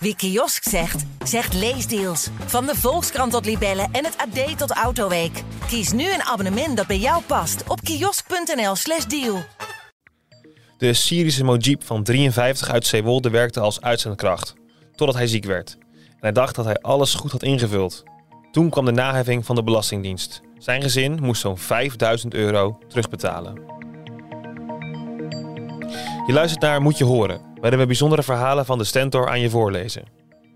Wie kiosk zegt, zegt leesdeals. Van de Volkskrant tot Libellen en het AD tot Autoweek. Kies nu een abonnement dat bij jou past op kiosk.nl/slash deal. De Syrische Mojib van 53 uit Zeewolde werkte als uitzendkracht. Totdat hij ziek werd. Hij dacht dat hij alles goed had ingevuld. Toen kwam de naheffing van de Belastingdienst. Zijn gezin moest zo'n 5000 euro terugbetalen. Je luistert naar Moet je horen, waarin we bijzondere verhalen van de Stentor aan je voorlezen.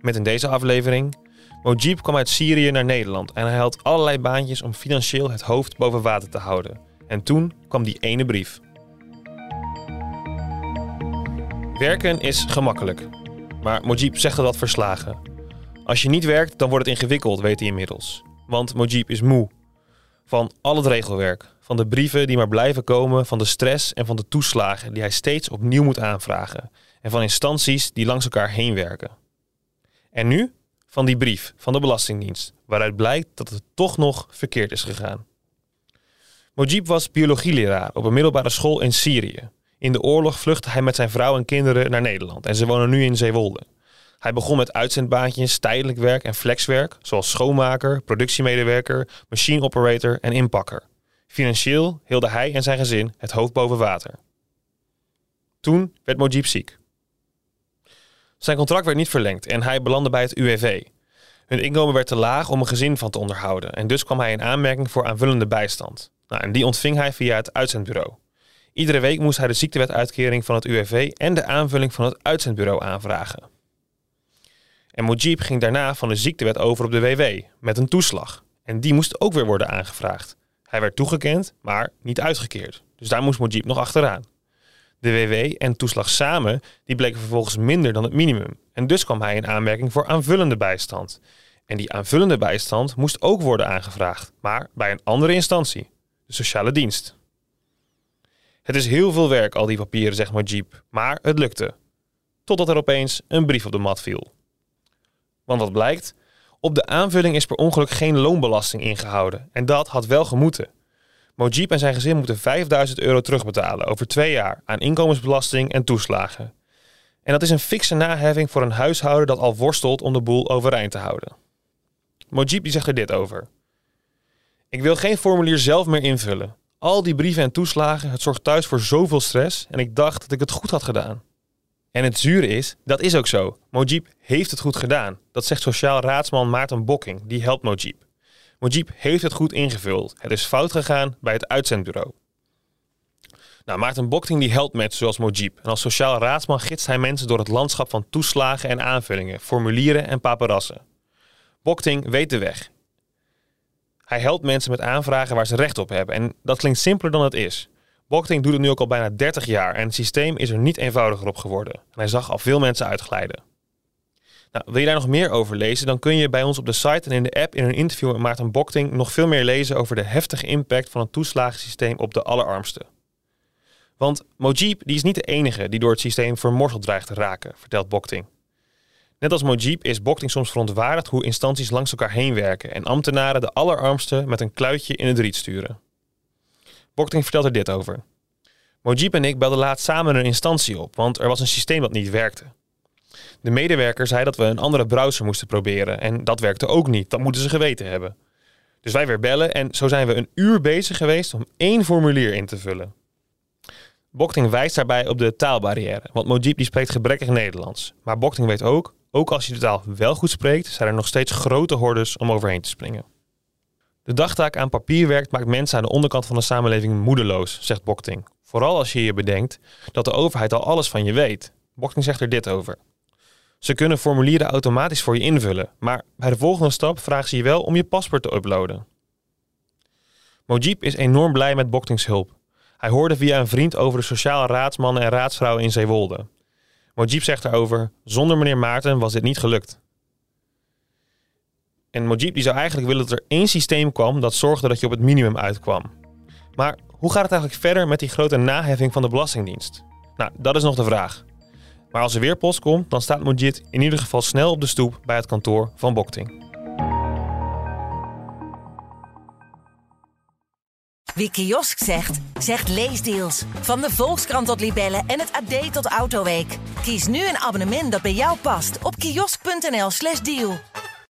Met in deze aflevering... Mojib kwam uit Syrië naar Nederland en hij had allerlei baantjes om financieel het hoofd boven water te houden. En toen kwam die ene brief. Werken is gemakkelijk. Maar Mojib zegt dat verslagen. Als je niet werkt, dan wordt het ingewikkeld, weet hij inmiddels. Want Mojib is moe. Van al het regelwerk. Van de brieven die maar blijven komen. Van de stress en van de toeslagen die hij steeds opnieuw moet aanvragen. En van instanties die langs elkaar heen werken. En nu? Van die brief van de Belastingdienst. Waaruit blijkt dat het toch nog verkeerd is gegaan. Mojib was biologieleraar op een middelbare school in Syrië. In de oorlog vluchtte hij met zijn vrouw en kinderen naar Nederland en ze wonen nu in Zeewolde. Hij begon met uitzendbaantjes, tijdelijk werk en flexwerk, zoals schoonmaker, productiemedewerker, machine operator en inpakker. Financieel hielden hij en zijn gezin het hoofd boven water. Toen werd Mojib ziek. Zijn contract werd niet verlengd en hij belandde bij het UWV. Hun inkomen werd te laag om een gezin van te onderhouden en dus kwam hij in aanmerking voor aanvullende bijstand. Nou, en die ontving hij via het uitzendbureau. Iedere week moest hij de ziektewetuitkering van het UWV en de aanvulling van het uitzendbureau aanvragen. En Mujib ging daarna van de ziektewet over op de WW met een toeslag. En die moest ook weer worden aangevraagd. Hij werd toegekend, maar niet uitgekeerd. Dus daar moest Mujib nog achteraan. De WW en toeslag samen die bleken vervolgens minder dan het minimum. En dus kwam hij in aanmerking voor aanvullende bijstand. En die aanvullende bijstand moest ook worden aangevraagd, maar bij een andere instantie, de sociale dienst. Het is heel veel werk, al die papieren, zegt Mojib, maar het lukte. Totdat er opeens een brief op de mat viel. Want wat blijkt? Op de aanvulling is per ongeluk geen loonbelasting ingehouden. En dat had wel gemoeten. Mojib en zijn gezin moeten 5000 euro terugbetalen over twee jaar aan inkomensbelasting en toeslagen. En dat is een fikse naheffing voor een huishouden dat al worstelt om de boel overeind te houden. Mojib die zegt er dit over. Ik wil geen formulier zelf meer invullen. Al die brieven en toeslagen, het zorgt thuis voor zoveel stress en ik dacht dat ik het goed had gedaan. En het zure is, dat is ook zo. Mojib heeft het goed gedaan. Dat zegt sociaal raadsman Maarten Bokking, die helpt Mojib. Mojib heeft het goed ingevuld. Het is fout gegaan bij het uitzendbureau. Nou, Maarten Bokking die helpt mensen zoals Mojib. En als sociaal raadsman gidst hij mensen door het landschap van toeslagen en aanvullingen, formulieren en paparassen. Bokting weet de weg. Hij helpt mensen met aanvragen waar ze recht op hebben. En dat klinkt simpeler dan het is. Bokting doet het nu ook al bijna 30 jaar en het systeem is er niet eenvoudiger op geworden. En hij zag al veel mensen uitglijden. Nou, wil je daar nog meer over lezen, dan kun je bij ons op de site en in de app in een interview met Maarten Bokting nog veel meer lezen over de heftige impact van het toeslagensysteem op de allerarmsten. Want Mojib die is niet de enige die door het systeem vermorzeld dreigt te raken, vertelt Bokting. Net als Mojib is Bokting soms verontwaardigd hoe instanties langs elkaar heen werken en ambtenaren de allerarmsten met een kluitje in het riet sturen. Bokting vertelt er dit over. Mojib en ik belden laatst samen een instantie op, want er was een systeem dat niet werkte. De medewerker zei dat we een andere browser moesten proberen en dat werkte ook niet, dat moeten ze geweten hebben. Dus wij weer bellen en zo zijn we een uur bezig geweest om één formulier in te vullen. Bokting wijst daarbij op de taalbarrière, want Mojib die spreekt gebrekkig Nederlands. Maar Bokting weet ook, ook als je de taal wel goed spreekt, zijn er nog steeds grote hordes om overheen te springen. De dagtaak aan papierwerk maakt mensen aan de onderkant van de samenleving moedeloos, zegt Bokting. Vooral als je je bedenkt dat de overheid al alles van je weet. Bokting zegt er dit over. Ze kunnen formulieren automatisch voor je invullen, maar bij de volgende stap vragen ze je wel om je paspoort te uploaden. Mojib is enorm blij met Boktings hulp. Hij hoorde via een vriend over de sociale raadsmannen en raadsvrouwen in Zeewolde. Mojib zegt daarover: Zonder meneer Maarten was dit niet gelukt. En Mojib die zou eigenlijk willen dat er één systeem kwam dat zorgde dat je op het minimum uitkwam. Maar hoe gaat het eigenlijk verder met die grote naheffing van de Belastingdienst? Nou, dat is nog de vraag. Maar als er weer post komt, dan staat Mojib in ieder geval snel op de stoep bij het kantoor van Bokting. Wie kiosk zegt, zegt leesdeals. Van de Volkskrant tot Libellen en het AD tot Autoweek. Kies nu een abonnement dat bij jou past op kiosk.nl/slash deal.